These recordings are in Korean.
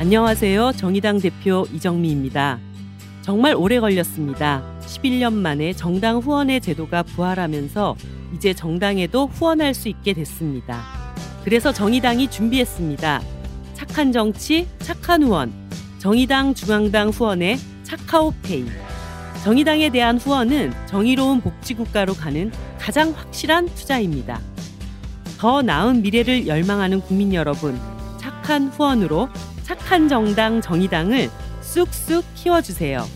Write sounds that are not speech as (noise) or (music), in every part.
안녕하세요. 정의당 대표 이정미입니다. 정말 오래 걸렸습니다. 11년 만에 정당 후원의 제도가 부활하면서 이제 정당에도 후원할 수 있게 됐습니다. 그래서 정의당이 준비했습니다. 착한 정치, 착한 후원. 정의당 중앙당 후원의 차카오페이. 정의당에 대한 후원은 정의로운 복지국가로 가는 가장 확실한 투자입니다. 더 나은 미래를 열망하는 국민 여러분, 착한 후원으로 착한 정당 정의당을 쑥쑥 키워주세요.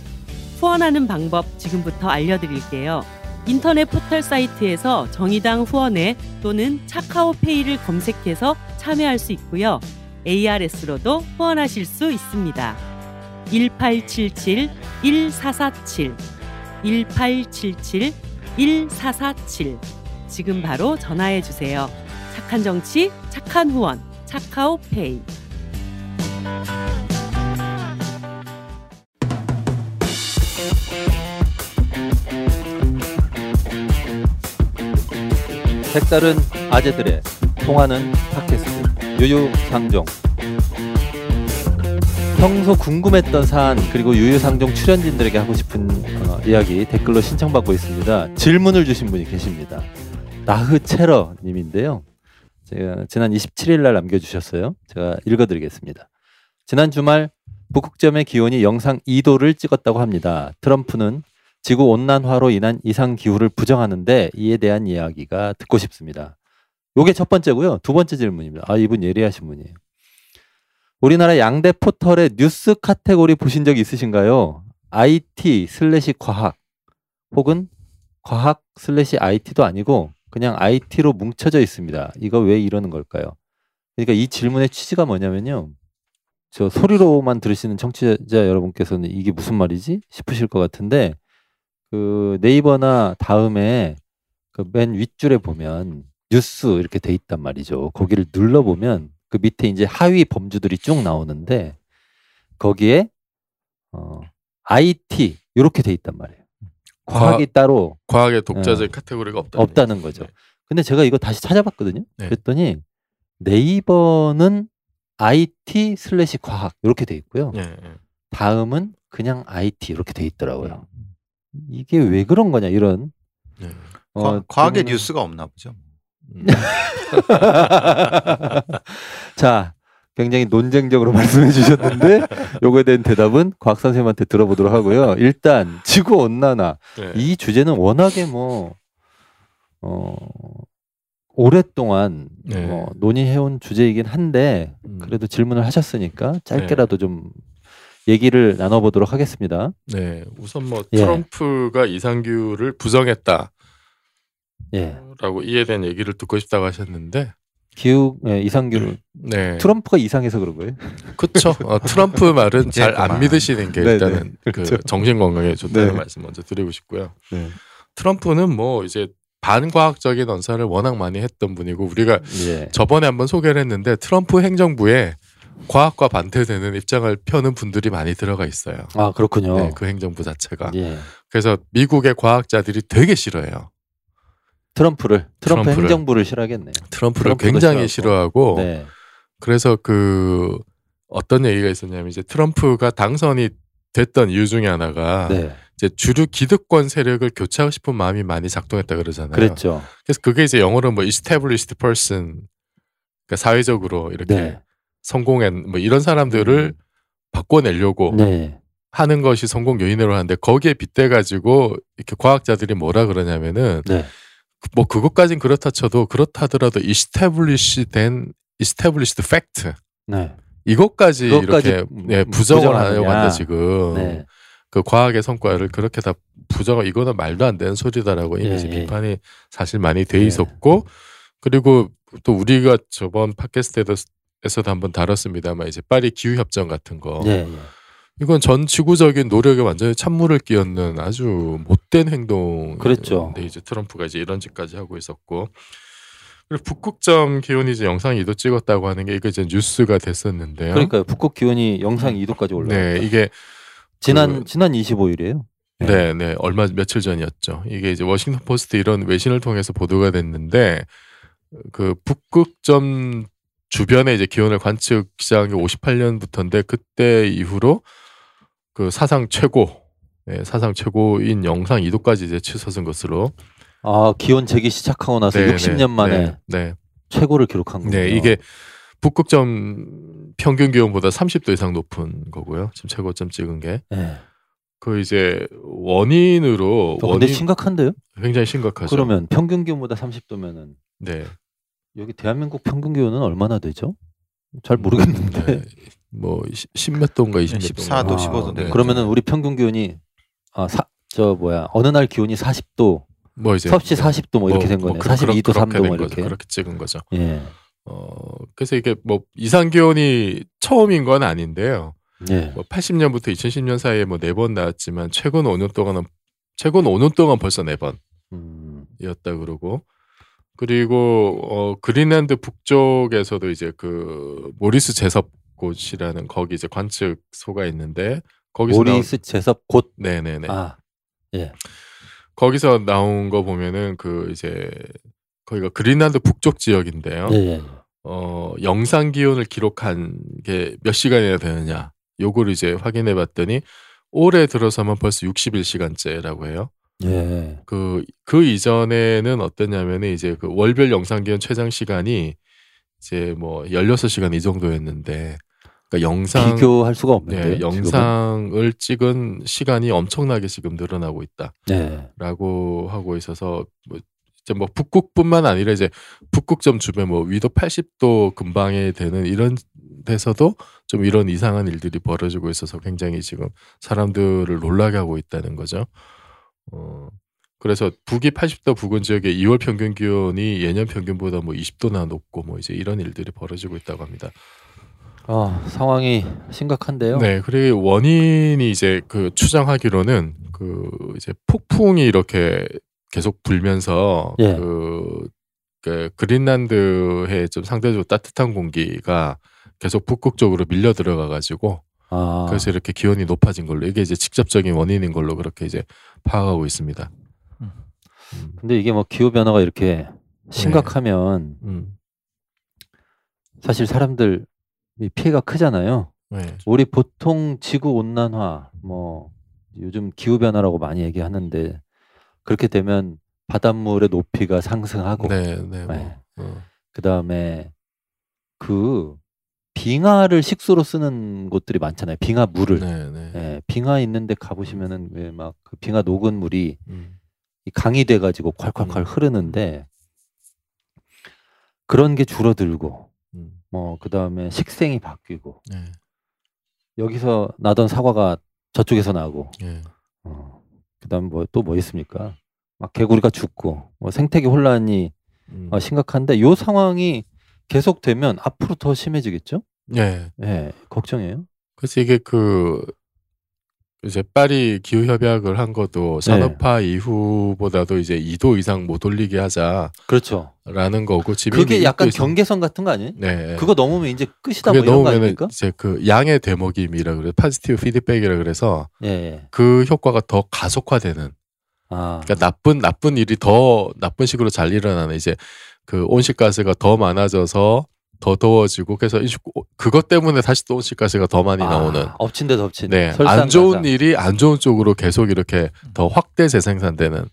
후원하는 방법 지금부터 알려드릴게요. 인터넷 포털 사이트에서 정의당 후원회 또는 차카오페이를 검색해서 참여할 수 있고요. ARS로도 후원하실 수 있습니다. 1877-1447 1877-1447 지금 바로 전화해 주세요. 착한 정치, 착한 후원, 차카오페이. 색다른 아재들의 통하는 팟캐스트 유유상종 평소 궁금했던 사안 그리고 유유상종 출연진들에게 하고 싶은 어, 이야기 댓글로 신청받고 있습니다. 질문을 주신 분이 계십니다. 나흐체러 님인데요. 제가 지난 27일 날 남겨주셨어요. 제가 읽어드리겠습니다. 지난 주말 북극점의 기온이 영상 2도를 찍었다고 합니다. 트럼프는 지구 온난화로 인한 이상 기후를 부정하는데 이에 대한 이야기가 듣고 싶습니다. 요게 첫 번째고요. 두 번째 질문입니다. 아, 이분 예리하신 분이에요. 우리나라 양대 포털의 뉴스 카테고리 보신 적 있으신가요? IT 슬래시 과학 혹은 과학 슬래시 IT도 아니고 그냥 IT로 뭉쳐져 있습니다. 이거 왜 이러는 걸까요? 그러니까 이 질문의 취지가 뭐냐면요. 저 소리로만 들으시는 청취자 여러분께서는 이게 무슨 말이지 싶으실 것 같은데 그 네이버나 다음에 그 맨 윗줄에 보면 뉴스 이렇게 돼 있단 말이죠. 거기를 눌러 보면 그 밑에 이제 하위 범주들이 쭉 나오는데 거기에 어 IT 이렇게 돼 있단 말이에요. 과학이 따로 과학의 독자적 어, 카테고리가 없다. 없다는 거죠. 네. 근데 제가 이거 다시 찾아봤거든요. 네. 그랬더니 네이버는 IT 슬래시 과학 이렇게 돼 있고요. 예, 예. 다음은 그냥 IT 이렇게 돼 있더라고요. 음. 이게 왜 그런 거냐 이런 예. 어, 과, 학의 뉴스가 없나 보죠. 음. (laughs) 자, 굉장히 논쟁적으로 (laughs) 말씀해 주셨는데 요거에 대한 대답은 과학 선생님한테 들어보도록 하고요. 일단 지구 온난화 예. 이 주제는 워낙에 뭐 어, 오랫동안 네. 뭐 논의해온 주제이긴 한데 음. 그래도 질문을 하셨으니까 짧게라도 좀 얘기를 나눠보도록 하겠습니다. 네, 우선 뭐 예. 트럼프가 이상규를 부정했다라고 예, 이에 대한 얘기를 듣고 싶다고 하셨는데, 기후 예, 이상규를 네, 트럼프가 이상해서 그런 거예요? 그렇죠. 어, (laughs) 트럼프 말은 잘안 그만. 믿으시는 게 네, 일단은 네, 그렇죠. 그 정신 건강에 좋다는 네. 말씀 먼저 드리고 싶고요. 네. 트럼프는 뭐 이제 반과학적인 언사를 워낙 많이 했던 분이고 우리가 예. 저번에 한번 소개를 했는데 트럼프 행정부에 과학과 반대되는 입장을 펴는 분들이 많이 들어가 있어요. 아 그렇군요. 네, 그 행정부 자체가. 예. 그래서 미국의 과학자들이 되게 싫어해요. 트럼프를 트럼프 트럼프를. 행정부를 싫어하겠네요. 트럼프를 굉장히 싫어하고. 싫어하고 네. 그래서 그 어떤 얘기가 있었냐면 이제 트럼프가 당선이 됐던 이유 중에 하나가 네. 이제 주류 기득권 세력을 교체하고 싶은 마음이 많이 작동했다 그러잖아요. 그랬죠. 그래서 그게 이제 영어로 뭐 established person 그러니까 사회적으로 이렇게 네. 성공한 뭐 이런 사람들을 바꿔내려고 네. 하는 것이 성공 요인으로 하는데 거기에 빗대 가지고 이렇게 과학자들이 뭐라 그러냐면은 네. 뭐 그것까진 그렇다 쳐도 그렇다 하더라도 established 된 established fact 네. 이것까지, 그것까지 이렇게 음, 예, 부정을. 하려고 한다 지금 네. 그 과학의 성과를 그렇게 다 부정 이거는 말도 안 되는 소리다라고 이미 예, 이제 예. 비판이 사실 많이 돼 예. 있었고 그리고 또 우리가 저번 팟캐스트에서도 한번 다뤘습니다만 이제 파리 기후 협정 같은 거 예, 예. 이건 전 지구적인 노력에 완전히 찬물을 끼얹는 아주 못된 행동. 그랬죠. 이제 트럼프가 이제 이런 짓까지 하고 있었고. 그리고 북극점 기온이 이제 영상 2도 찍었다고 하는 게 이거 이제 뉴스가 됐었는데요. 그러니까 북극 기온이 영상 2도까지 올라. 네, 이게 지난 그- 지난 25일이에요. 네, 네, 얼마 며칠 전이었죠. 이게 이제 워싱턴 포스트 이런 외신을 통해서 보도가 됐는데 그 북극점 주변에 이제 기온을 관측 시작한 게 58년부터인데 그때 이후로 그 사상 최고 예, 사상 최고인 영상 2도까지 이제 치솟은 것으로 아 기온 재기 시작하고 나서 네, 60년 네, 만에 네, 네. 최고를 기록한 거예요. 네, 이게 북극점 평균 기온보다 30도 이상 높은 거고요. 지금 최고점 찍은 게. 네. 그 이제 원인으로 어, 근데 원인 심각한데요? 굉장히 심각하죠. 그러면 평균 기온보다 30도면은 네. 여기 대한민국 평균 기온은 얼마나 되죠? 잘 모르겠는데. 네. 뭐 10몇 도인가 20몇 14도, 도인가. 15 도 네. 그러면은 우리 평균 기온이 아, 사, 저 뭐야 어느 날 기온이 40도, 뭐 이제 섭씨 40도 뭐 이렇게 된 거네. 그- 42도, 그렇게 3도 된 뭐 거죠. 이렇게. 그렇게 찍은 거죠. 예, 어 그래서 이게 뭐 이상 기온이 처음인 건 아닌데요. 예. 뭐 80년부터 2010년 사이에 뭐 네 번 나왔지만 최근 5년 동안은 최근 5년 동안 벌써 네 번이었다 음, 그러고 그리고 어 그린란드 북쪽에서도 이제 그 모리스 제섭 곳이라는 거기 이제 관측소가 있는데 거기서 모리스 제섭 곧. 나온, 네네네 아, 거기서 나온 거 보면은 그 이제 거기가 그린란드 북쪽 지역인데요. 예, 예. 어, 영상 기온을 기록한 게 몇 시간이나 되느냐. 요거를 이제 확인해 봤더니 올해 들어서만 벌써 61시간째라고 해요. 예. 그, 그 이전에는 어땠냐면은 이제 그 월별 영상 기온 최장 시간이 이제 뭐 16시간 이 정도였는데 그러니까 영상 비교할 수가 없는데. 네, 영상을 찍은 시간이 엄청나게 지금 늘어나고 있다. 네. 라고 하고 있어서 뭐 이제 뭐 북극뿐만 아니라 이제 북극점 주변 뭐 위도 80도 근방에 되는 이런 데서도 좀 이런 이상한 일들이 벌어지고 있어서 굉장히 지금 사람들을 놀라게 하고 있다는 거죠. 어 그래서 북위 80도 부근 지역의 2월 평균 기온이 예년 평균보다 뭐 20도나 높고 뭐 이제 이런 일들이 벌어지고 있다고 합니다. 아, 상황이 심각한데요. 네, 그리고 원인이 이제 그 추정하기로는 그 이제 폭풍이 이렇게 계속 불면서 예. 그, 그 그린란드의 좀 상대적으로 따뜻한 공기가 계속 북극 쪽으로 밀려 들어가 가지고 아, 그래서 이렇게 기온이 높아진 걸로 이게 이제 직접적인 원인인 걸로 그렇게 이제 파악하고 있습니다. 음. 근데 이게 뭐 기후 변화가 이렇게 심각하면 음. 사실 사람들 이 피해가 크잖아요. 네. 우리 보통 지구 온난화 뭐 요즘 기후 변화라고 많이 얘기하는데 그렇게 되면 바닷물의 높이가 상승하고 네, 네. 뭐, 네. 어. 그다음에 그 빙하를 식수로 쓰는 곳들이 많잖아요. 빙하 물을. 네, 네. 예, 빙하 있는데 가보시면은 왜 막 그 빙하 녹은 물이 음. 이 강이 돼가지고 콸콸콸 음. 흐르는데 그런 게 줄어들고 음. 뭐 그 다음에 식생이 바뀌고 네. 여기서 나던 사과가 저쪽에서 나고 네. 어, 그다음 뭐 또 뭐 있습니까? 막 개구리가 죽고 뭐 생태계 혼란이 음. 어, 심각한데 요 상황이 계속되면 앞으로 더 심해지겠죠? 네. 예, 걱정이에요. 그래서 이게 그 이제 파리 기후 협약을 한 것도 산업화 이후보다도 이제 2도 이상 못 올리게 하자라는 그렇죠. 거고 지금 그게 약간 또 있어. 경계선 같은 거 아니에요? 네. 그거 넘으면 이제 끝이다 그게 뭐 넘으면? 이제 그 양의 되먹임이라 그래 positive feedback이라 그래서 예, 예. 그 효과가 더 가속화되는 아, 그러니까 나쁜 나쁜 일이 더 나쁜 식으로 잘 일어나는 이제 그 온실가스가 더 많아져서 더 더워지고 그래서 이- 그것 때문에 다시 또 온실가스가 더 많이 나오는 아, 엎친 데 덮친. 네, 안. 좋은 일이 안 좋은 쪽으로 계속 이렇게 더 확대 재생산되는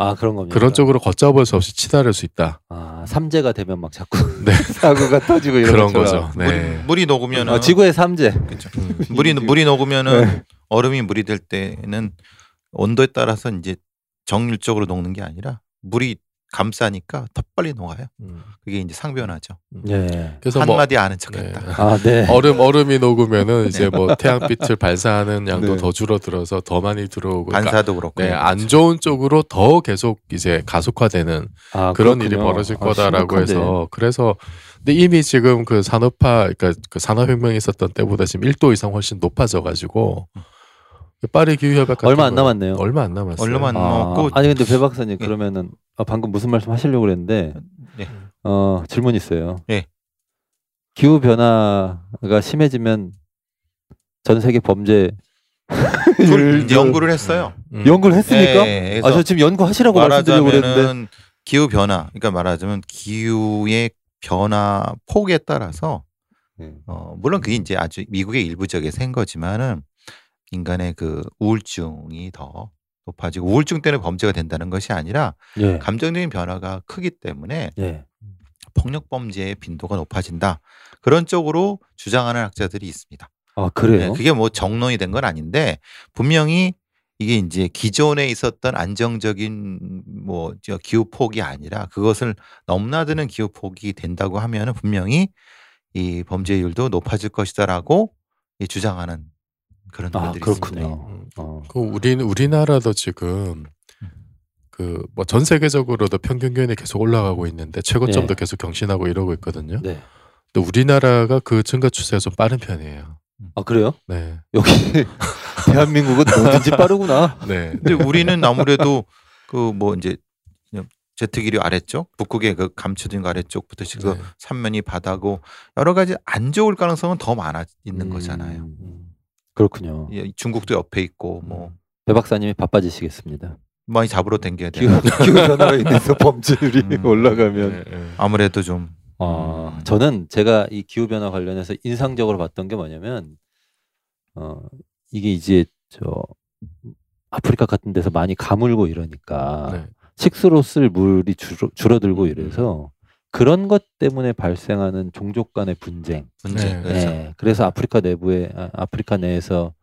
아 그런 겁니다. 그런 쪽으로 걷잡을 수 없이 치달을 수 있다. 아 삼재가 되면 막 자꾸 (laughs) 네. (laughs) 사고가 터지고 이런 그런 것처럼. 거죠. 네. 물이, 물이 녹으면은 아, 지구의 삼재. 음. 물이 (laughs) 물이 녹으면은 네. 얼음이 물이 될 때는 온도에 따라서 이제 정률적으로 녹는 게 아니라 물이 감싸니까 더 빨리 녹아요. 음. 그게 이제 상변화죠. 예. 그래서 뭐 한마디 아는 척했다. 네. 아 네. 얼음 얼음이 녹으면은 이제 뭐 태양빛을 발사하는 양도 네. 더 줄어들어서 더 많이 들어오고 그러니까 반사도 그렇고. 네, 안 좋은 쪽으로 더 계속 이제 가속화되는 아, 그런 일이 그렇군요. 벌어질 아, 거다라고 심각한데. 해서 그래서 근데 이미 지금 그 산업화 그러니까 그 산업혁명이 있었던 때보다 지금 1도 이상 훨씬 높아져 가지고 파리 기후 협약 얼마 안 남았네요. 얼마 안 남았어요. 얼마 안 아, 먹고 아 니 근데 배 박사님 예. 그러면은 아, 방금 무슨 말씀 하시려고 그랬는데 네. 어 질문 있어요. 예. 기후 변화가 심해지면 전 세계 범죄 (laughs) 둘 연구를 했어요. 음. 연구를 했습니까? 예, 아저 지금 연구하시라고 말씀드리려고 그랬는데 기후 변화, 그러니까 말하자면 기후의 변화 폭에 따라서 네. 어, 물론 그게 이제 아주 미국의 일부 지역에서 한 거지만은 인간의 그 우울증이 더 높아지고 우울증 때문에 범죄가 된다는 것이 아니라 예. 감정적인 변화가 크기 때문에 예. 폭력 범죄의 빈도가 높아진다. 그런 쪽으로 주장하는 학자들이 있습니다. 아 그래요? 네, 그게 뭐 정론이 된 건 아닌데 분명히 이게 이제 기존에 있었던 안정적인 뭐저 기후 폭이 아니라 그것을 넘나드는 기후 폭이 된다고 하면은 분명히 이 범죄율도 높아질 것이다라고 이 주장하는 그런 아 분들이 있습니다. 그렇군요. 음. 어. 그 우리 우리나라도 지금 그 뭐 전 세계적으로도 평균 기온이 계속 올라가고 있는데 최고점도 네. 계속 경신하고 이러고 있거든요. 네. 또 우리나라가 그 증가 추세가 좀 빠른 편이에요. 아 그래요? 네. 여기 (laughs) 대한민국은 뭐든지 빠르구나. 네. 근데 우리는 아무래도 그 뭐 이제 제트기류 아래쪽 북극의 그 감춰진 거 아래쪽부터 그 네. 삼면이 바다고 여러 가지 안 좋을 가능성은 더 많아 있는 음, 거잖아요. 음. 그렇군요. 예, 중국도 옆에 있고 뭐 배 박사님이 바빠지시겠습니다. 많이 잡으러 댕겨야 돼요. 기후 (laughs) 변화가 있는서 (laughs) 범죄율이 음. 올라가면 네, 네. 아무래도 좀 어, 음. 저는 제가 이 기후 변화 관련해서 인상적으로 봤던 게 뭐냐면 어 이게 이제 저 아프리카 같은 데서 많이 가물고 이러니까 네. 식수로 쓸 물이 줄어, 줄어들고 이래서 그런 것 때문에 발생하는 종족 간의 분쟁. 문제. 네. 그래서 예, 그래서 아프리카 내부에 아, 아프리카 내에서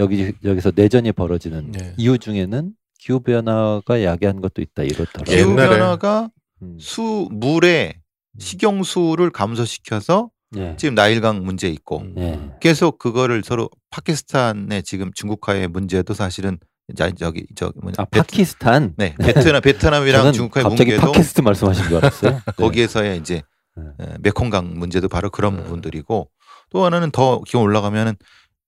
여기 여기서 내전이 벌어지는 네. 이유 중에는 기후 변화가 야기한 것도 있다 이렇더라고요. 기후 변화가 음, 수 물의 식용수를 감소시켜서 예. 지금 나일강 문제 있고 음. 예. 계속 그거를 서로 파키스탄의 지금 중국과의 문제도 사실은 이제 저기 저 뭐냐 아 베, 파키스탄. 네 베트남 (laughs) 베트남이랑 중국과의 갑자기 문제도 팟캐스트 말씀하신 줄 알았어요. (laughs) 네. 거기에서의 이제 네. 에, 메콩강 문제도 바로 그런 네. 부분들이고 또 하나는 더 기온 올라가면은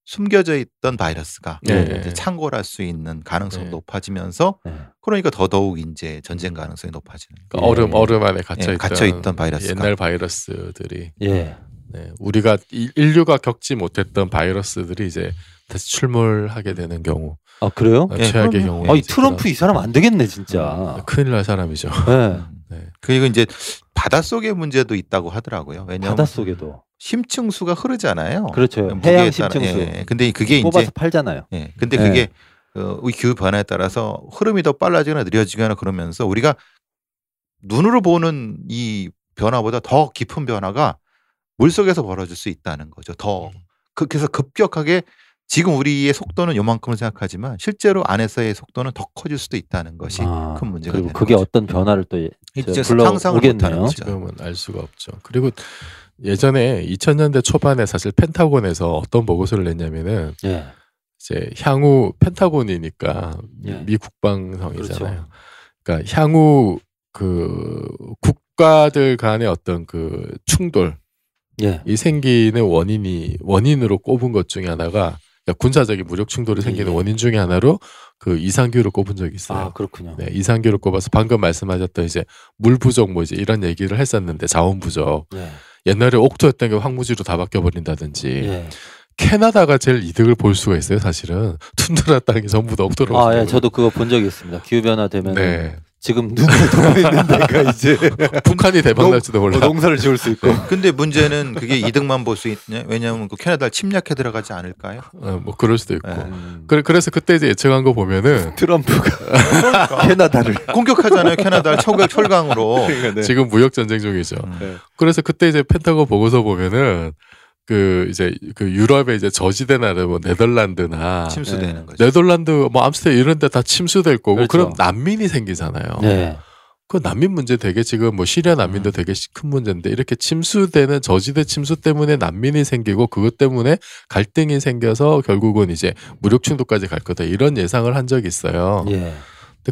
숨겨져 있던 바이러스가 네. 이제 창궐할 수 있는 가능성이 네. 높아지면서 네. 그러니까 더더욱 이제 전쟁 가능성이 높아지는 그 예. 얼음 얼음 안에 갇혀 예, 있던 갇혀 있던 바이러스가. 옛날 바이러스들이 예. 네, 우리가 이- 인류가 겪지 못했던 바이러스들이 이제 다시 출몰하게 되는 경우 아 그래요? 어, 예, 최악의. 경우 아, 이 트럼프 이 사람 안 되겠네 진짜. 큰일 날 사람이죠. 네. (laughs) 네. 그리고 이제 바닷속의 문제도 있다고 하더라고요. 왜냐하면 바닷속에도 심층수가 흐르잖아요. 그렇죠. 해양 심층수 예, 예. 근데 그게 뽑아서 이제 팔잖아요. 예. 근데 예. 그게 어, 이 기후 변화에 따라서 흐름이 더 빨라지거나 느려지거나 그러면서 우리가 눈으로 보는 이 변화보다 더 깊은 변화가 물 속에서 벌어질 수 있다는 거죠. 더 그- 그래서 급격하게 지금 우리의 속도는 요만큼을 생각하지만 실제로 안에서의 속도는 더 커질 수도 있다는 것이 아, 큰 문제가 그리고 되는 그게 거죠. 어떤 변화를 또 예- 상상을 오겠네요. 못하는 거죠. 지금은 알 수가 없죠. 그리고 예전에 2000년대 초반에 사실 펜타곤에서 어떤 보고서를 냈냐면은 예. 이제 향후 펜타곤이니까 예. 미 국방성이잖아요. 그렇죠. 그러니까 향후 그 국가들 간의 어떤 그 충돌이 예. 생기는 원인이 원인으로 꼽은 것 중에 하나가 군사적인 무력 충돌이 생기는 예. 원인 중에 하나로 그 이상규를 꼽은 적이 있어요. 아 그렇군요. 네, 이상규를 꼽아서 방금 말씀하셨던 이제 물 부족 뭐 이제 이런 얘기를 했었는데 자원 부족. 예. 옛날에 옥토였던 게 황무지로 다 바뀌어 버린다든지 예. 캐나다가 제일 이득을 볼 수가 있어요, 사실은. 툰드라 땅이 전부 다 옥토로. 아, 예. 저도 그거 본 적이 있습니다. 기후 변화 되면 네. 지금 눈을 뜨고 있는 데가 이제 북한이 대박 농- 날지도 몰라. 농사를 지을 수 있고. 근데 문제는 그게 이득만 볼 수 있냐? 왜냐하면 그 캐나다를 침략해 들어가지 않을까요? 어, 뭐 그럴 수도 있고. 네. 음. 그래, 그래서 그때 이제 예측한 거 보면은 트럼프가 캐나다를 공격하잖아요. 캐나다를 철강 철강으로. 네. 지금 무역 전쟁 중이죠. 음. 네. 그래서 그때 이제 펜타곤 보고서 보면은 그 이제 그 유럽의 이제 저지대 나라 뭐 네덜란드나 침수되는 거죠. 네덜란드 뭐 암스테르 이런 데 다 침수될 거고 그렇죠. 그럼 난민이 생기잖아요. 네. 그 난민 문제 되게 지금 뭐 시리아 난민도 음. 되게 시- 큰 문제인데 이렇게 침수되는 저지대 침수 때문에 난민이 생기고 그것 때문에 갈등이 생겨서 결국은 이제 무력 충돌까지 갈 거다 이런 예상을 한 적이 있어요. 예.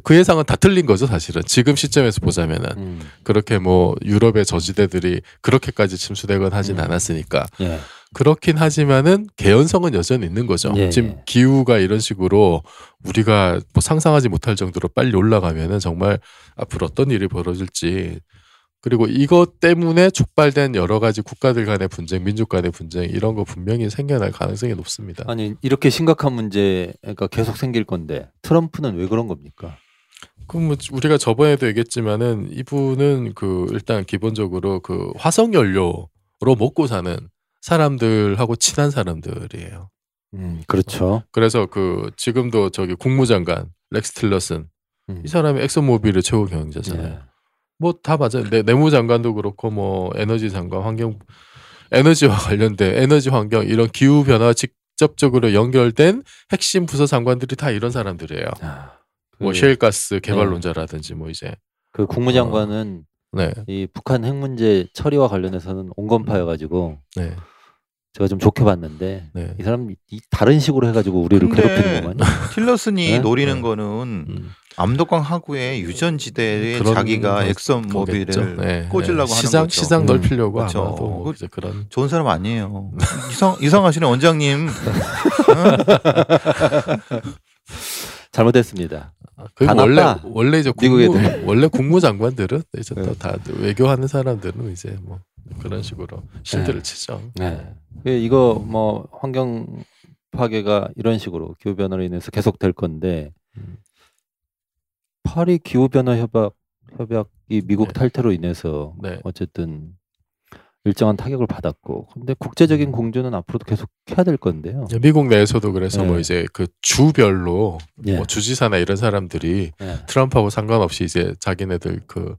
그 예상은 다 틀린 거죠 사실은 지금 시점에서 보자면은 음. 그렇게 뭐 유럽의 저지대들이 그렇게까지 침수되거나 하진 음. 않았으니까 예. 그렇긴 하지만은 개연성은 여전히 있는 거죠. 예, 지금 예. 기후가 이런 식으로 우리가 뭐 상상하지 못할 정도로 빨리 올라가면은 정말 앞으로 어떤 일이 벌어질지 그리고 이것 때문에 촉발된 여러 가지 국가들 간의 분쟁, 민족 간의 분쟁 이런 거 분명히 생겨날 가능성이 높습니다. 아니 이렇게 심각한 문제가 계속 생길 건데 트럼프는 왜 그런 겁니까? 그럼 뭐 우리가 저번에도 얘기했지만은 이분은 그 일단 기본적으로 그 화석 연료로 먹고 사는 사람들하고 친한 사람들이에요. 음, 그렇죠. 그래서 그 지금도 저기 국무장관 렉스 틸러슨 음. 이 사람이 엑소모빌의 최고 경영자잖아요. 예. 뭐다 맞아요. 내, 내무장관도 그렇고 뭐 에너지 장관, 환경 에너지와 관련된 에너지 환경 이런 기후 변화 직접적으로 연결된 핵심 부서 장관들이 다 이런 사람들이에요. 자, 뭐 그, 셰일가스 개발론자라든지 뭐 이제 그 국무장관은 네, 이 북한 핵 문제 처리와 관련해서는 온건파여가지고 네, 제가 좀 좋게 봤는데 네. 이 사람 이 다른 식으로 해가지고 우리를 근데 괴롭히는구만요. 틸러슨이 네? 노리는 네. 거는 음, 암덕강 하구의 유전지대에 자기가 거- 엑선 모빌을 거겠죠. 네, 꽂으려고 네. 하는 시장 거죠. 시장 음. 넓히려고 그렇죠. 아마도 뭐 그- 이제 그런 좋은 사람 아니에요. (laughs) 이상 이상하시네 원장님. (laughs) 잘못했습니다. 그다 원래 나빠. 원래 이제 국무. (laughs) 원래 국무장관들은 이제 네. 또다 외교하는 사람들은 이제 뭐 그런 식으로 실드를 네. 치죠. 네. 그 이거 뭐 환경 파괴가 이런 식으로 기후 변화로 인해서 계속 될 건데 음. 파리 기후 변화 협약 협약이 미국 네. 탈퇴로 인해서 네. 어쨌든 일정한 타격을 받았고 근데 국제적인 음. 공조는 앞으로도 계속 해야 될 건데요. 미국 내에서도 그래서 네. 뭐 이제 그 주별로 예. 뭐 주지사나 이런 사람들이 예. 트럼프하고 상관없이 이제 자기네들 그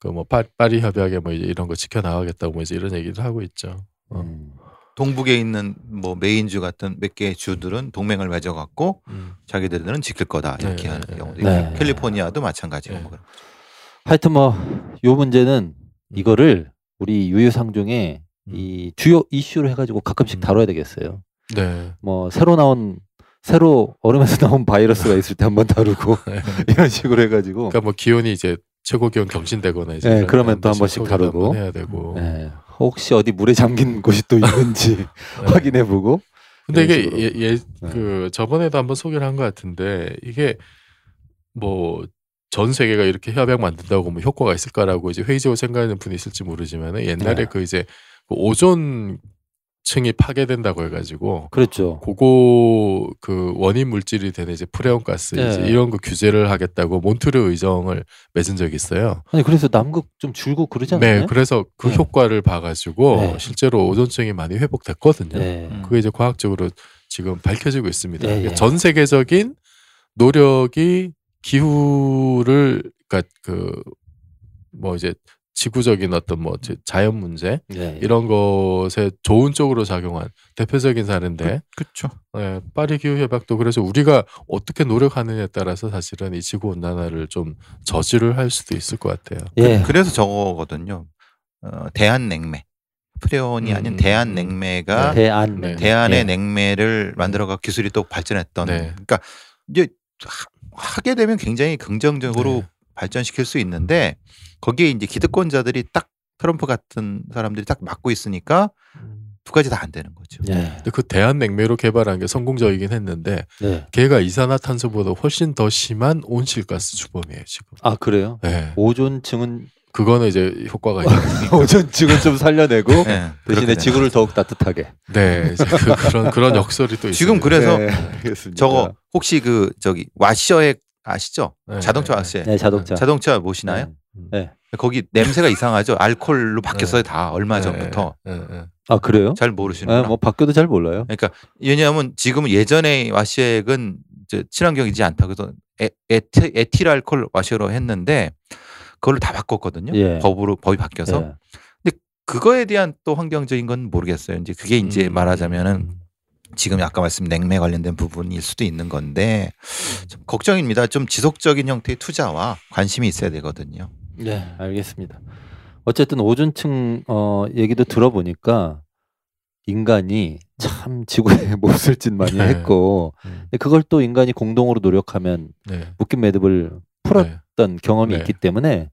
그 뭐 파리 협약에 뭐 이제 이런 거 지켜 나가겠다고 뭐 이제 이런 얘기를 하고 있죠. 어. 음. 동북에 있는 뭐 메인주 같은 몇 개의 주들은 동맹을 맺어갖고 음. 자기들은 지킬 거다 이렇게 네, 하는 네, 경우도 네. 있고 캘리포니아도 마찬가지고 네. 뭐. 하여튼 뭐 요 문제는 이거를 우리 유유상종의 음. 이 주요 이슈로 해가지고 가끔씩 음. 다뤄야 되겠어요. 네. 뭐 새로 나온 새로 얼음에서 나온 바이러스가 있을 때 한번 다루고 (laughs) 네. (laughs) 이런 식으로 해가지고 그러니까 뭐 기온이 이제 최고 기온 경신되거나 이제 네, 그러면 데 또한 한번 번씩 다루고. 한번 해야 되고. 네, 혹시 어디 물에 잠긴 곳이 또 있는지 (laughs) 네. 확인해보고 근데 이게 식으로. 예, 예, 네. 그 저번에도 한번 소개를 한 것 같은데 이게 뭐 전 세계가 이렇게 협약 만든다고 뭐 효과가 있을까라고 이제 회의적으로 생각하는 분이 있을지 모르지만은 옛날에 네. 그 이제 그 오존 층이 파괴된다고 해가지고 그랬죠. 그거 그 원인 물질이 되는 이제 프레온 가스 네. 이제 이런 거 규제를 하겠다고 몬트르 의정을 맺은 적이 있어요. 아니 그래서 남극 좀 줄고 그러지 않나요? 네, 그래서 그 네. 효과를 봐가지고 네. 실제로 오존층이 많이 회복됐거든요. 네. 음. 그게 이제 과학적으로 지금 밝혀지고 있습니다. 예, 그러니까 예. 전 세계적인 노력이 기후를 그러니까 그 뭐 이제 지구적인 어떤 뭐 제- 자연 문제 네. 이런 것에 좋은 쪽으로 작용한 대표적인 사례인데 그 렇죠. 예, 파리 기후 협약도 그래서 우리가 어떻게 노력하느냐에 따라서 사실은 이 지구 온난화를 좀 저지를 할 수도 있을 것 같아요. 예. 그 래서 저거거든요. 어, 대한 냉매. 프레온이 음, 아닌 음, 대한 음. 냉매가 대안 네. 대안의 예. 냉매를 만들어가 기술이 또 발전했던. 네. 그러니까 이제 하- 하게 되면 굉장히 긍정적으로 네. 발전시킬 수 있는데 거기에 이제 기득권자들이 딱 트럼프 같은 사람들이 딱 막고 있으니까 두 가지 다 안 되는 거죠. 예. 근데 그 대한 냉매로 개발한 게 성공적이긴 했는데 네. 걔가 이산화탄소보다 훨씬 더 심한 온실가스 주범이에요 지금. 아 그래요? 네. 오존층은 그거는 이제 효과가 있으니까. (laughs) 오존층은 좀 살려내고 네, 대신에 지구를 더욱 따뜻하게. 네, 그, (laughs) 그런 그런 역설이 또 지금 있습니다. 그래서 네. 저거 혹시 그 저기 와셔액 아시죠? 네, 자동차 네, 와셔액. 네 자동차. 자동차 모시나요? 네. 거기 냄새가 이상하죠. 알코올로 바뀌었어요 네. 다 얼마 네, 전부터 네, 네. 아 그래요? 잘 네, 모르시는구나. 뭐 바뀌어도 잘 몰라요. 그러니까 왜냐하면 지금은 예전에 와시액은 이제 친환경이지 않다 그래서 에, 에티, 에틸 알코올 와셔로 했는데 그걸로 다 바꿨거든요. 예. 법으로 법이 바뀌어서 예. 그거에 대한 또 환경적인 건 모르겠어요. 이제 그게 이제 음. 말하자면은 지금 아까 말씀 냉매 관련된 부분일 수도 있는 건데 좀 걱정입니다. 좀 지속적인 형태의 투자와 관심이 있어야 되거든요. 네, 알겠습니다. 어쨌든 오존층 어 얘기도 들어보니까 인간이 참 지구에 몹쓸 짓 많이 네. 했고 음. 근데 그걸 또 인간이 공동으로 노력하면 네. 묶인 매듭을 풀 네. 경험이 네. 있기 때문에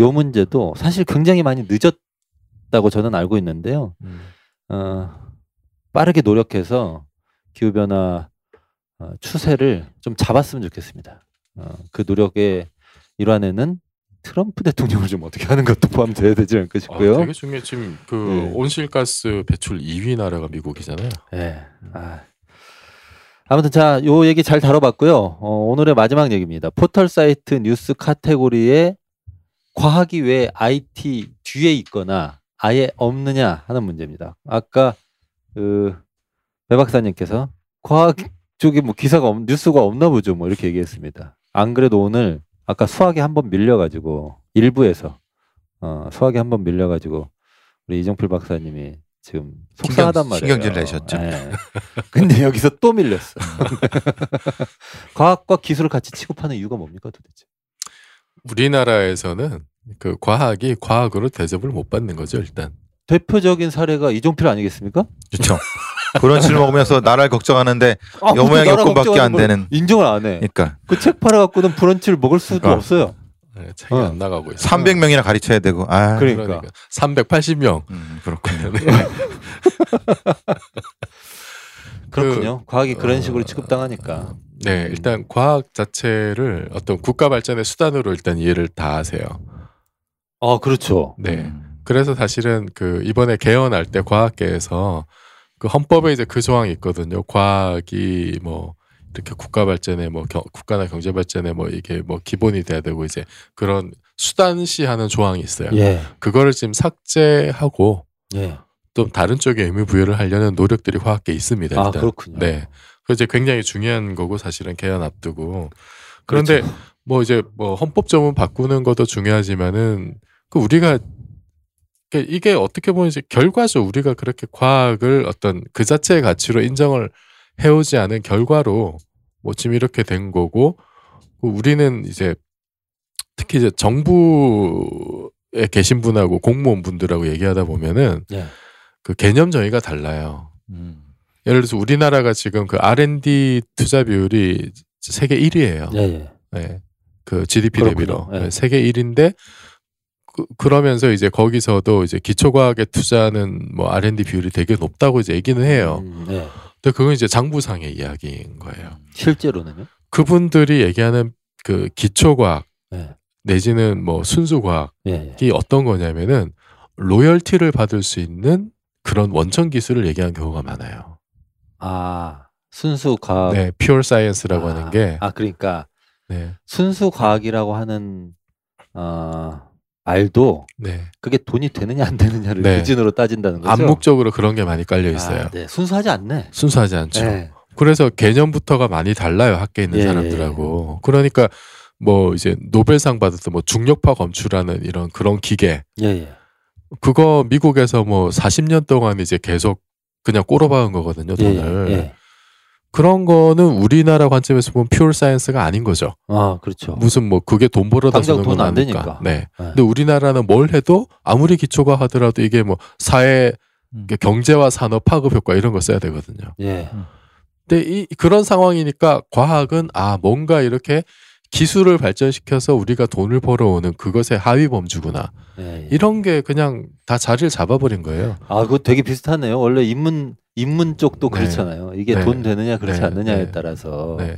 요 문제도 사실 굉장히 많이 늦었다고 저는 알고 있는데요. 음. 어, 빠르게 노력해서 기후 변화 어, 추세를 좀 잡았으면 좋겠습니다. 어, 그 노력의 일환에는 트럼프 대통령을 좀 어떻게 하는 것도 포함돼야 되지 않을까 아, 싶고요. 되게 중요해. 지금 그 네. 온실가스 배출 2위 나라가 미국이잖아요. 예. 아. 아무튼 자, 요 얘기 잘 다뤄봤고요. 어, 오늘의 마지막 얘기입니다. 포털 사이트 뉴스 카테고리에 과학이 왜 IT 뒤에 있거나 아예 없느냐 하는 문제입니다. 아까 그 배 박사님께서 과학 쪽에 뭐 기사가 없, 뉴스가 없나 보죠. 뭐 이렇게 얘기했습니다. 안 그래도 오늘 아까 수학에 한번 밀려가지고 일부에서 어, 수학에 한번 밀려가지고 우리 이정필 박사님이 지금 속상하단 신경- 말이에요. 신경질 내셨죠? 예. (laughs) 근데 여기서 또 밀렸어. (laughs) 과학과 기술을 같이 취급하는 이유가 뭡니까 도대체? 우리나라에서는 그 과학이 과학으로 대접을 못 받는 거죠 일단. 대표적인 사례가 이종필 아니겠습니까? 그렇죠. (laughs) 그런 실 먹으면서 나라를 걱정하는데 아, 요 모양 나라 요건밖에 안 되는. 인정을 안 해. 그러니까 그 책 팔아갖고는 브런치를 먹을 수도 그러니까. 없어요. 네, 책이 어. 안 나가고 있어요. 300명이나 가르쳐야 되고. 아, 그러니까. 380명. 음, 그렇군요. (laughs) 그렇군요. 과학이 그런 어, 식으로 취급당하니까. 네, 일단 과학 자체를 어떤 국가 발전의 수단으로 일단 이해를 다 하세요. 아 그렇죠. 네. 음. 그래서 사실은 그 이번에 개헌할 때 과학계에서 그 헌법에 이제 그 조항이 있거든요. 과학이 뭐 이렇게 국가 발전에 뭐 겨- 국가나 경제 발전에 뭐 이게 뭐 기본이 돼야 되고 이제 그런 수단시하는 조항이 있어요. 예. 그거를 지금 삭제하고 예. 또 다른 쪽에 의미 부여를 하려는 노력들이 과학계에 있습니다. 아 일단. 그렇군요. 네. 그 이제 굉장히 중요한 거고 사실은 개헌 앞두고. 그런데 그렇죠. 뭐 이제 뭐 헌법 조문 바꾸는 것도 중요하지만은 그 우리가 그 이게 어떻게 보면 이제 결과죠. 우리가 그렇게 과학을 어떤 그 자체의 가치로 인정을 해오지 않은 결과로 뭐 지금 이렇게 된 거고 그 우리는 이제 특히 이제 정부에 계신 분하고 공무원 분들하고 얘기하다 보면은 예. 그 개념 정의가 달라요. 음. 예를 들어서 우리나라가 지금 그 R&D 투자 비율이 세계 1위예요. 예. 예. 네. 그 GDP 그렇군요. 대비로 네. 네, 세계 1인데 그, 그러면서 이제 거기서도 이제 기초과학에 투자하는 뭐 R&D 비율이 되게 높다고 이제 얘기는 해요. 음, 예. 근데 그건 이제 장부상의 이야기인 거예요. 실제로는요? 그분들이 얘기하는 그 기초과학 예. 내지는 뭐 순수과학이 예. 예. 어떤 거냐면은 로열티를 받을 수 있는 그런 원천 기술을 얘기하는 경우가 많아요. 아 순수 과학. 네, 퓨어 사이언스라고 아, 하는 게 아 그러니까 네. 순수 과학이라고 하는 어, 말도 네. 그게 돈이 되느냐 안 되느냐를 네. 기준으로 따진다는 거죠. 암묵적으로 그런 게 많이 깔려 있어요. 아, 네. 순수하지 않네. 순수하지 않죠. 네. 그래서 개념부터가 많이 달라요 학계에 있는 예, 사람들하고. 그러니까 뭐 이제 노벨상 받았던 뭐 중력파 검출하는 이런 그런 기계 예, 예. 그거 미국에서 뭐 40년 동안 이제 계속 그냥 꼬러박은 거거든요 예, 돈을. 예. 그런 거는 우리나라 관점에서 보면 퓨어 사이언스가 아닌 거죠. 아, 그렇죠. 무슨 뭐 그게 돈 벌어다 당장 주는 돈건 안. 되니까. 네. 네. 근데 우리나라는 뭘 해도 아무리 기초가 하더라도 이게 뭐 사회 음. 경제와 산업 파급 효과 이런 거 써야 되거든요. 예. 근데 이 그런 상황이니까 과학은 아 뭔가 이렇게 기술을 발전시켜서 우리가 돈을 벌어오는 그것의 하위 범주구나 예, 예. 이런 게 그냥 다 자리를 잡아버린 거예요. 아, 그거 되게 비슷하네요. 원래 인문 인문 쪽도 네. 그렇잖아요. 이게 네. 돈 되느냐 그렇지 네. 않느냐에 네. 따라서 네,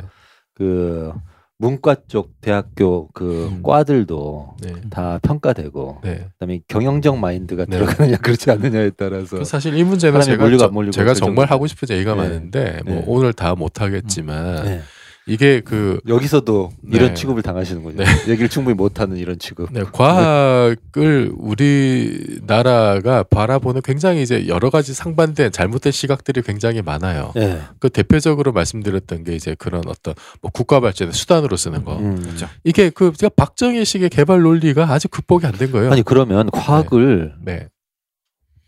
그 문과 쪽 대학교 그 음. 과들도 네, 다 평가되고 네. 그다음에 경영적 마인드가 네. 들어가느냐 그렇지 않느냐에 따라서 그 사실 이 문제는 제가 몰리고 저- 몰리고 제가 그 정말. 하고 싶은 얘기가 네. 많은데 뭐 네. 오늘 다 못 하겠지만 네. 이게 그 여기서도 네. 이런 취급을 당하시는군요. 네. (laughs) 얘기를 충분히 못하는 이런 취급. 네, 과학을 우리나라가 바라보는 굉장히 이제 여러 가지 상반된 잘못된 시각들이 굉장히 많아요. 예. 그 대표적으로 말씀드렸던 게 이제 그런 어떤 뭐 국가 발전의 수단으로 쓰는 거. 음. 그렇죠. 이게 그 제가 박정희식의 개발 논리가 아직 극복이 안 된 거예요. 아니 그러면 과학을 네.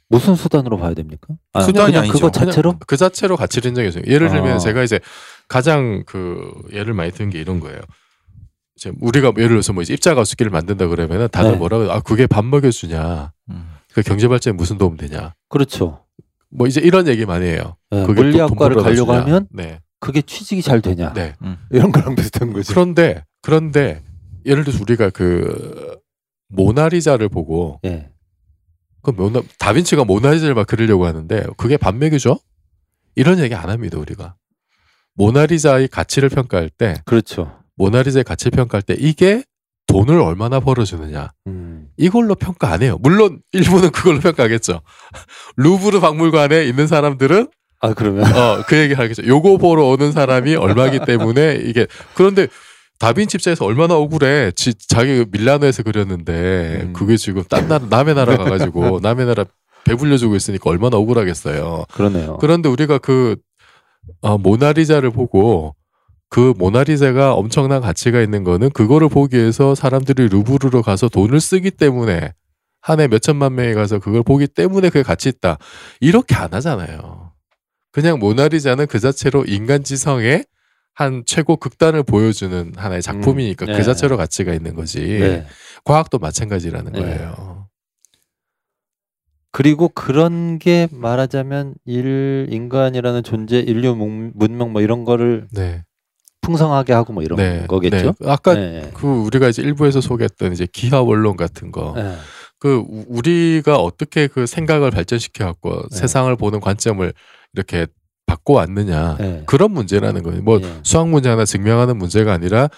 무슨 수단으로 봐야 됩니까? 아, 수단이 아니죠. 그거 자체로? 그 자체로 가치를 인정해줘요. 예를 들면 아. 제가 이제 가장 그 예를 많이 든 게 이런 거예요. 이제 우리가 예를 들어서 뭐 이제 입자가속기를 만든다 그러면은 다들 네. 뭐라고 아 그게 밥 먹여주냐? 음. 그 경제 발전에 무슨 도움 되냐? 그렇죠. 뭐 이제 이런 얘기 많이 해요. 예, 그게 또 물리학과를 가려고 주냐. 하면 네, 그게 취직이 잘 되냐? 네. 이런 거랑 비슷한 거죠. 그런데 그런데 예를 들어서 우리가 그 모나리자를 보고 예. 그 모나 다빈치가 모나리자를 막 그리려고 하는데 그게 반맥이죠? 이런 얘기 안 합니다 우리가. 모나리자의 가치를 평가할 때 그렇죠. 모나리자의 가치를 평가할 때 이게 돈을 얼마나 벌어주느냐 음. 이걸로 평가 안 해요. 물론 일부는 그걸로 평가하겠죠. (laughs) 루브르 박물관에 있는 사람들은 아 그러면 어, 그 얘기 하겠죠. 요거 보러 오는 사람이 얼마기 때문에 이게 그런데 다빈치 입장에서 얼마나 억울해. 지, 자기 밀라노에서 그렸는데 음. 그게 지금 딴 나라 남의 나라 가가지고 (laughs) 남의 나라 배불려주고 있으니까 얼마나 억울하겠어요. 그러네요. 그런데 우리가 그 어, 모나리자를 보고 그 모나리자가 엄청난 가치가 있는 거는 그거를 보기 위해서 사람들이 루브르로 가서 돈을 쓰기 때문에 한 해 몇천만 명이 가서 그걸 보기 때문에 그게 가치 있다. 이렇게 안 하잖아요. 그냥 모나리자는 그 자체로 인간 지성의 한 최고 극단을 보여주는 하나의 작품이니까 음, 네. 그 자체로 가치가 있는 거지. 네. 과학도 마찬가지라는 네. 거예요. 그리고 그런 게 말하자면 일 인간이라는 존재, 인류 문- 문명 뭐 이런 거를 네. 풍성하게 하고 뭐 이런 네. 거겠죠. 네. 아까 네. 그 우리가 이제 일부에서 소개했던 이제 기하 원론 같은 거. 네. 그 우- 우리가 어떻게 그 생각을 발전시켜 갖고 네. 세상을 보는 관점을 이렇게 바꿔 왔느냐 네. 그런 문제라는 거예요. 뭐 네. 수학 문제 하나 증명하는 문제가 아니라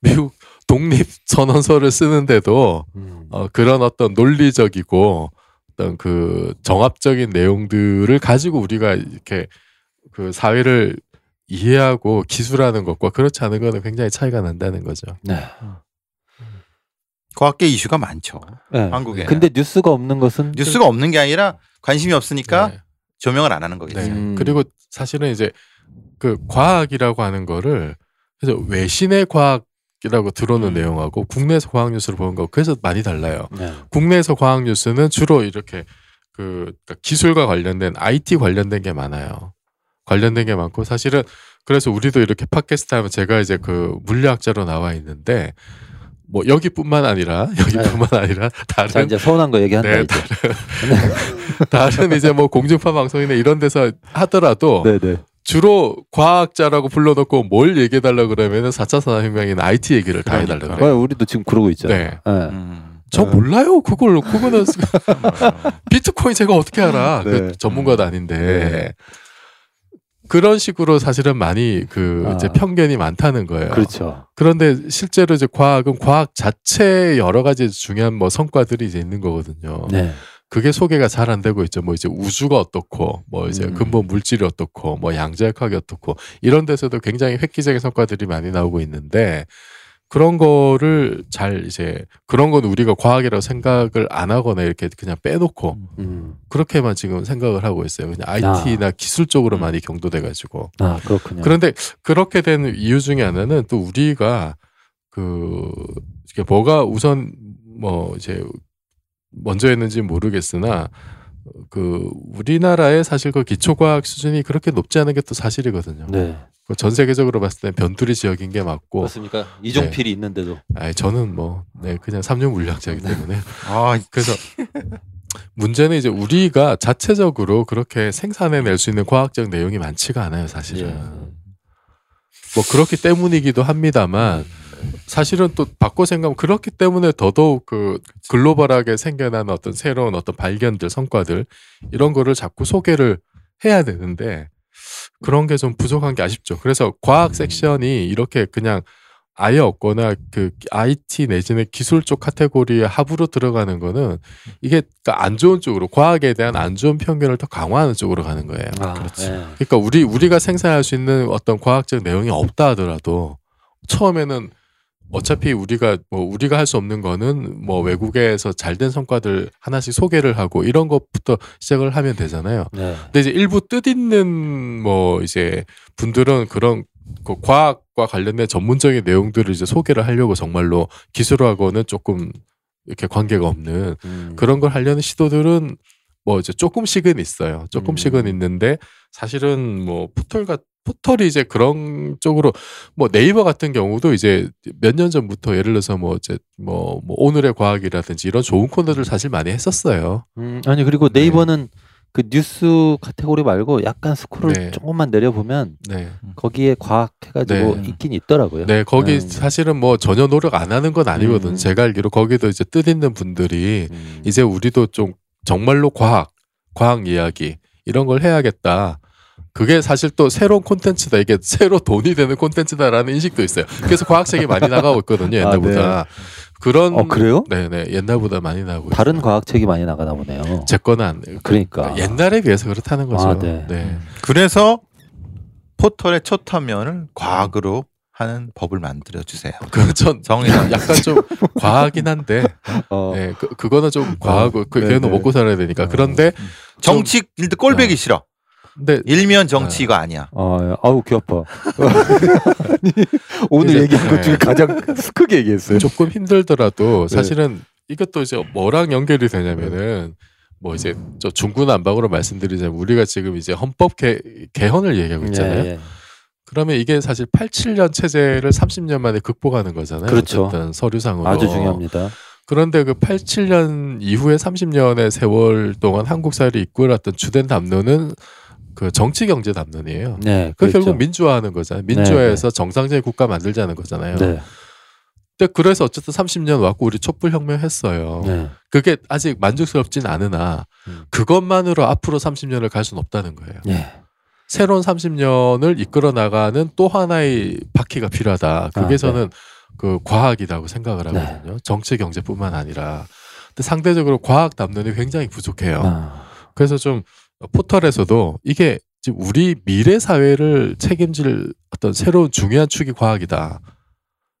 미국 독립 선언서를 쓰는데도 음. 어, 그런 어떤 논리적이고 어떤 그 정합적인 내용들을 가지고 우리가 이렇게 그 사회를 이해하고 기술하는 것과 그렇지 않은 거는 굉장히 차이가 난다는 거죠. 네. 과학계 이슈가 많죠. 네. 한국에. 근데 뉴스가 없는 것은 뉴스가 없는 게 아니라 관심이 없으니까 네. 조명을 안 하는 거겠죠. 네. 음. 그리고 사실은 이제 그 과학이라고 하는 거를 그래서 외신의 과학이라고 들어오는 음. 내용하고 국내에서 과학 뉴스를 보는 거 그래서 많이 달라요. 네. 국내에서 과학 뉴스는 주로 이렇게 그 그러니까 기술과 관련된 IT 관련된 게 많아요. 관련된 게 많고 사실은 그래서 우리도 이렇게 팟캐스트 하면 제가 이제 그 물리학자로 나와 있는데 뭐 여기뿐만 아니라 여기뿐만 아니라 자 다른 이제 서운한 거 얘기한다 네, 이제. 다른 이제 뭐 공중파 방송이나 이런 데서 하더라도 네네. 주로 과학자라고 불러놓고 뭘 얘기해달라 그러면은 4차 산업혁명이나 IT 얘기를 다 해달라 그러니까. 그래요. 우리도 지금 그러고 있잖아요. 네. 네. 음. 저 어. 몰라요. 그걸 그거는 (laughs) 비트코인 제가 어떻게 알아? 네. 그 전문가도 아닌데 네. 그런 식으로 사실은 많이 그 아. 이제 편견이 많다는 거예요. 그렇죠. 그런데 실제로 이제 과학은 과학 자체에 여러 가지 중요한 뭐 성과들이 이제 있는 거거든요. 네. 그게 소개가 잘 안 되고 있죠. 뭐 이제 우주가 어떻고, 뭐 이제 음. 근본 물질이 어떻고, 뭐 양자역학이 어떻고 이런 데서도 굉장히 획기적인 성과들이 많이 나오고 있는데 그런 거를 잘 이제 그런 건 우리가 과학이라고 생각을 안 하거나 이렇게 그냥 빼놓고 음. 그렇게만 지금 생각을 하고 있어요. 그냥 IT나 기술 쪽으로 음. 많이 경도돼 가지고. 아 그렇군요. 그런데 그렇게 된 이유 중에 하나는 또 우리가 그 이게 뭐가 우선 뭐 이제 먼저였는지 모르겠으나 그 우리나라의 사실 그 기초과학 수준이 그렇게 높지 않은 게 또 사실이거든요. 네. 그전 세계적으로 봤을 때 변두리 지역인 게 맞고, 그렇습니까? 이종필이 있는데도. 아니 저는 뭐 네, 그냥 삼류 물리학자이기 때문에 아, 그래서 문제는 이제 우리가 자체적으로 그렇게 생산해낼 수 있는 과학적 내용이 많지가 않아요, 사실은. 예. 뭐 그렇기 때문이기도 합니다만 사실은 또 바꿔 생각하면 그렇기 때문에 더더욱 그 글로벌하게 생겨난 어떤 새로운 어떤 발견들, 성과들 이런 거를 자꾸 소개를 해야 되는데 그런 게 좀 부족한 게 아쉽죠. 그래서 과학 섹션이 이렇게 그냥 아예 없거나 그 IT 내지는 기술 쪽 카테고리에 합으로 들어가는 거는 이게 그러니까 안 좋은 쪽으로 과학에 대한 안 좋은 편견을 더 강화하는 쪽으로 가는 거예요. 아, 그렇지. 네. 그러니까 우리 우리가 생산할 수 있는 어떤 과학적 내용이 없다 하더라도 처음에는 어차피 우리가 뭐 우리가 할 수 없는 거는 뭐 외국에서 잘된 성과들 하나씩 소개를 하고 이런 것부터 시작을 하면 되잖아요. 네. 근데 이제 일부 뜻 있는 뭐 이제 분들은 그런 그 과학과 관련된 전문적인 내용들을 이제 소개를 하려고 정말로 기술하고는 조금 이렇게 관계가 없는 음. 그런 걸 하려는 시도들은 뭐 이제 조금씩은 있어요. 조금씩은 음. 있는데 사실은 뭐 포털과 포털이 이제 그런 쪽으로 뭐 네이버 같은 경우도 이제 몇 년 전부터 예를 들어서 뭐 이제 뭐, 뭐 오늘의 과학이라든지 이런 좋은 코너들 사실 많이 했었어요. 음, 아니 그리고 네이버는 그 뉴스 카테고리 말고 약간 스크롤 네. 조금만 내려보면 네. 거기에 과학 해가지고 네. 있긴 있더라고요. 네, 거기 음. 사실은 뭐 전혀 노력 안 하는 건 아니거든. 음. 제가 알기로 거기도 이제 뜻 있는 분들이 음. 이제 우리도 좀 정말로 과학, 과학 이야기 이런 걸 해야겠다. 그게 사실 또 새로운 콘텐츠다. 이게 새로 돈이 되는 콘텐츠다라는 인식도 있어요. 그래서 과학책이 많이 나가고 있거든요. (laughs) 아, 옛날보다. 그런 어 그래요? 네네 옛날보다 많이 나오고 다른 있어요. 과학책이 많이 나가나 보네요. 제 거는 안 그러니까 옛날에 비해서 그렇다는 거죠. 아, 네. 네. 그래서 포털의 첫 화면을 과학으로 하는 법을 만들어 주세요. 그전 정의당 (laughs) 약간 좀 과하긴 한데 (laughs) 어, 네, 그, 그거는 좀 과하고 그 네, 걔는 네. 먹고 살아야 되니까 어. 그런데 정치 일단 꼴배기 네. 싫어. 근데 일면 정치 이거 아니야. 어, 아우 귀 아파. (laughs) 아니, 오늘 이제- 얘기한 것 중에 네. 가장 크게 얘기했어요. 조금 힘들더라도 네. 사실은 이것도 이제 뭐랑 연결이 되냐면은 뭐 이제 저 중구난방으로 말씀드리자면 우리가 지금 이제 헌법 개, 개헌을 얘기하고 있잖아요. 예, 예. 그러면 이게 사실 87년 체제를 30년 만에 극복하는 거잖아요. 그렇죠. 어쨌든 서류상으로 아주 중요합니다. 그런데 그 87년 이후에 30년의 세월 동안 한국 사회를 이끌었던 주된 담론은 그 정치 경제 담론이에요. 네, 그 그렇죠. 결국 민주화하는 거잖아요. 민주화해서 정상적인 국가 만들자는 거잖아요. 네, 근데 그래서 어쨌든 30년 왔고 우리 촛불 혁명 했어요. 네. 그게 아직 만족스럽진 않으나 음. 그것만으로 앞으로 30년을 갈 수는 없다는 거예요. 예. 새로운 30년을 이끌어 나가는 또 하나의 바퀴가 필요하다. 그게 아, 네. 저는 그 과학이라고 생각을 네. 하거든요. 정치 경제뿐만 아니라. 근데 상대적으로 과학 담론이 굉장히 부족해요. 아, 그래서 좀 포털에서도 이게 지금 우리 미래 사회를 책임질 어떤 새로운 중요한 축이 과학이다.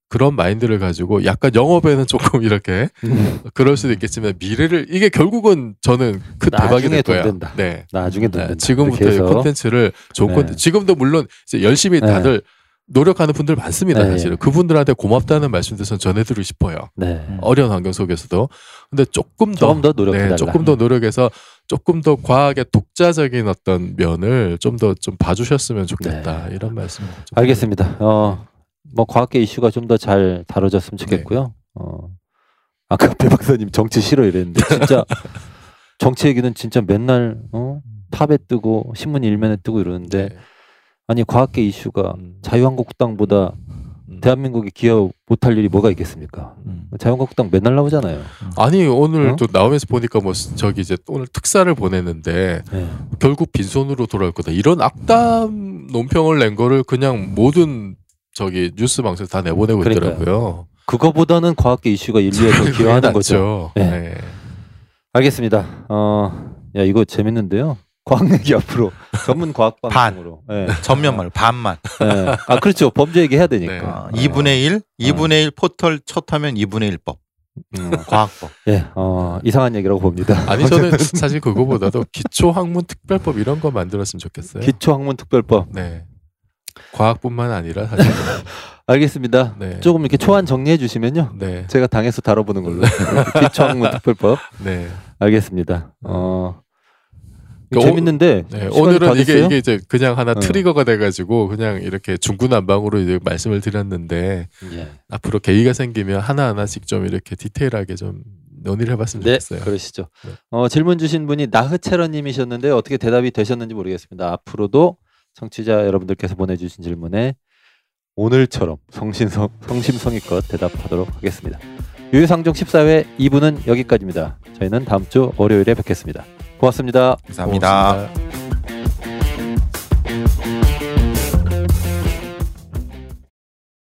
그런 마인드를 가지고 약간 영업에는 조금 이렇게 음, 그럴 수도 있겠지만 미래를 이게 결국은 저는 큰 대박이 될돈 거야. 된다. 네. 나중에 돈 네. 지금부터 해서. 콘텐츠를 좋은 네. 콘텐츠 지금도 물론 이제 열심히 네. 다들 노력하는 분들 많습니다 네. 사실은 그분들한테 고맙다는 말씀도 전 전해드리고 싶어요 네. 어려운 환경 속에서도 근데 조금 더 조금 더 노력해달라. 네, 조금 더 노력해서 조금 더 과학의 독자적인 어떤 면을 좀 더좀 봐주셨으면 좋겠다 네. 이런 말씀 좀 알겠습니다. 어, 뭐 과학계 이슈가 좀 더 잘 다뤄졌으면 좋겠고요. 어, 아까 배 박사님 정치 싫어 이랬는데 진짜 (laughs) 정치 얘기는 진짜 맨날 어? 탑에 뜨고 신문 일면에 뜨고 이러는데 네. 아니 과학계 이슈가 음. 자유한국당보다 음. 대한민국이 기여 못할 일이 뭐가 있겠습니까? 음. 자유한국당 맨날 나오잖아요. 아니 오늘 어? 또 나오면서 보니까 뭐 저기 이제 오늘 특사를 보냈는데 네. 결국 빈손으로 돌아올 거다. 이런 악담 논평을 낸 거를 그냥 모든 저기 뉴스 방송에서 다 내보내고 그러니까요. 있더라고요. 그거보다는 과학계 이슈가 인류에 더 (laughs) 기여하는 거죠. 네. 네. 알겠습니다. 어, 야 이거 재밌는데요. 과학 얘기 앞으로 전문 과학 (laughs) 방송으로. 네. 전면 말 반만. 네. 아 그렇죠. 범죄 얘기 해야 되니까. 네. 어, 2분의 1, 2분의 1 포털 첫 하면 2분의 1법. 음, 과학법. 예, 어, 이상한 얘기라고 봅니다. 아니 저는 사실 그거보다도 기초 학문 특별법 이런 거 만들었으면 좋겠어요. 기초학문특별법. 네. 과학뿐만 아니라 사실 (laughs) 알겠습니다. 네. 조금 이렇게 초안 정리해 주시면요. 네. 제가 당해서 다뤄보는 걸로. 기초학문특별법. (laughs) 네. 알겠습니다. 어, 그러니까 재밌는데 네, 오늘은 이게? 이게 이제 그냥 하나 어. 트리거가 돼가지고 그냥 이렇게 중구난방으로 이제 말씀을 드렸는데 예. 앞으로 계기가 생기면 하나 하나씩 좀 이렇게 디테일하게 좀 논의를 해봤으면 네, 좋겠어요. 그러시죠. 네. 어, 질문 주신 분이 나흐체러님이셨는데 어떻게 대답이 되셨는지 모르겠습니다. 앞으로도 청취자 여러분들께서 보내주신 질문에 오늘처럼 성심성, 성심성의껏 대답하도록 하겠습니다. 유유상종 14회 2부는 여기까지입니다. 저희는 다음 주 월요일에 뵙겠습니다. 고맙습니다. 감사합니다. 고맙습니다.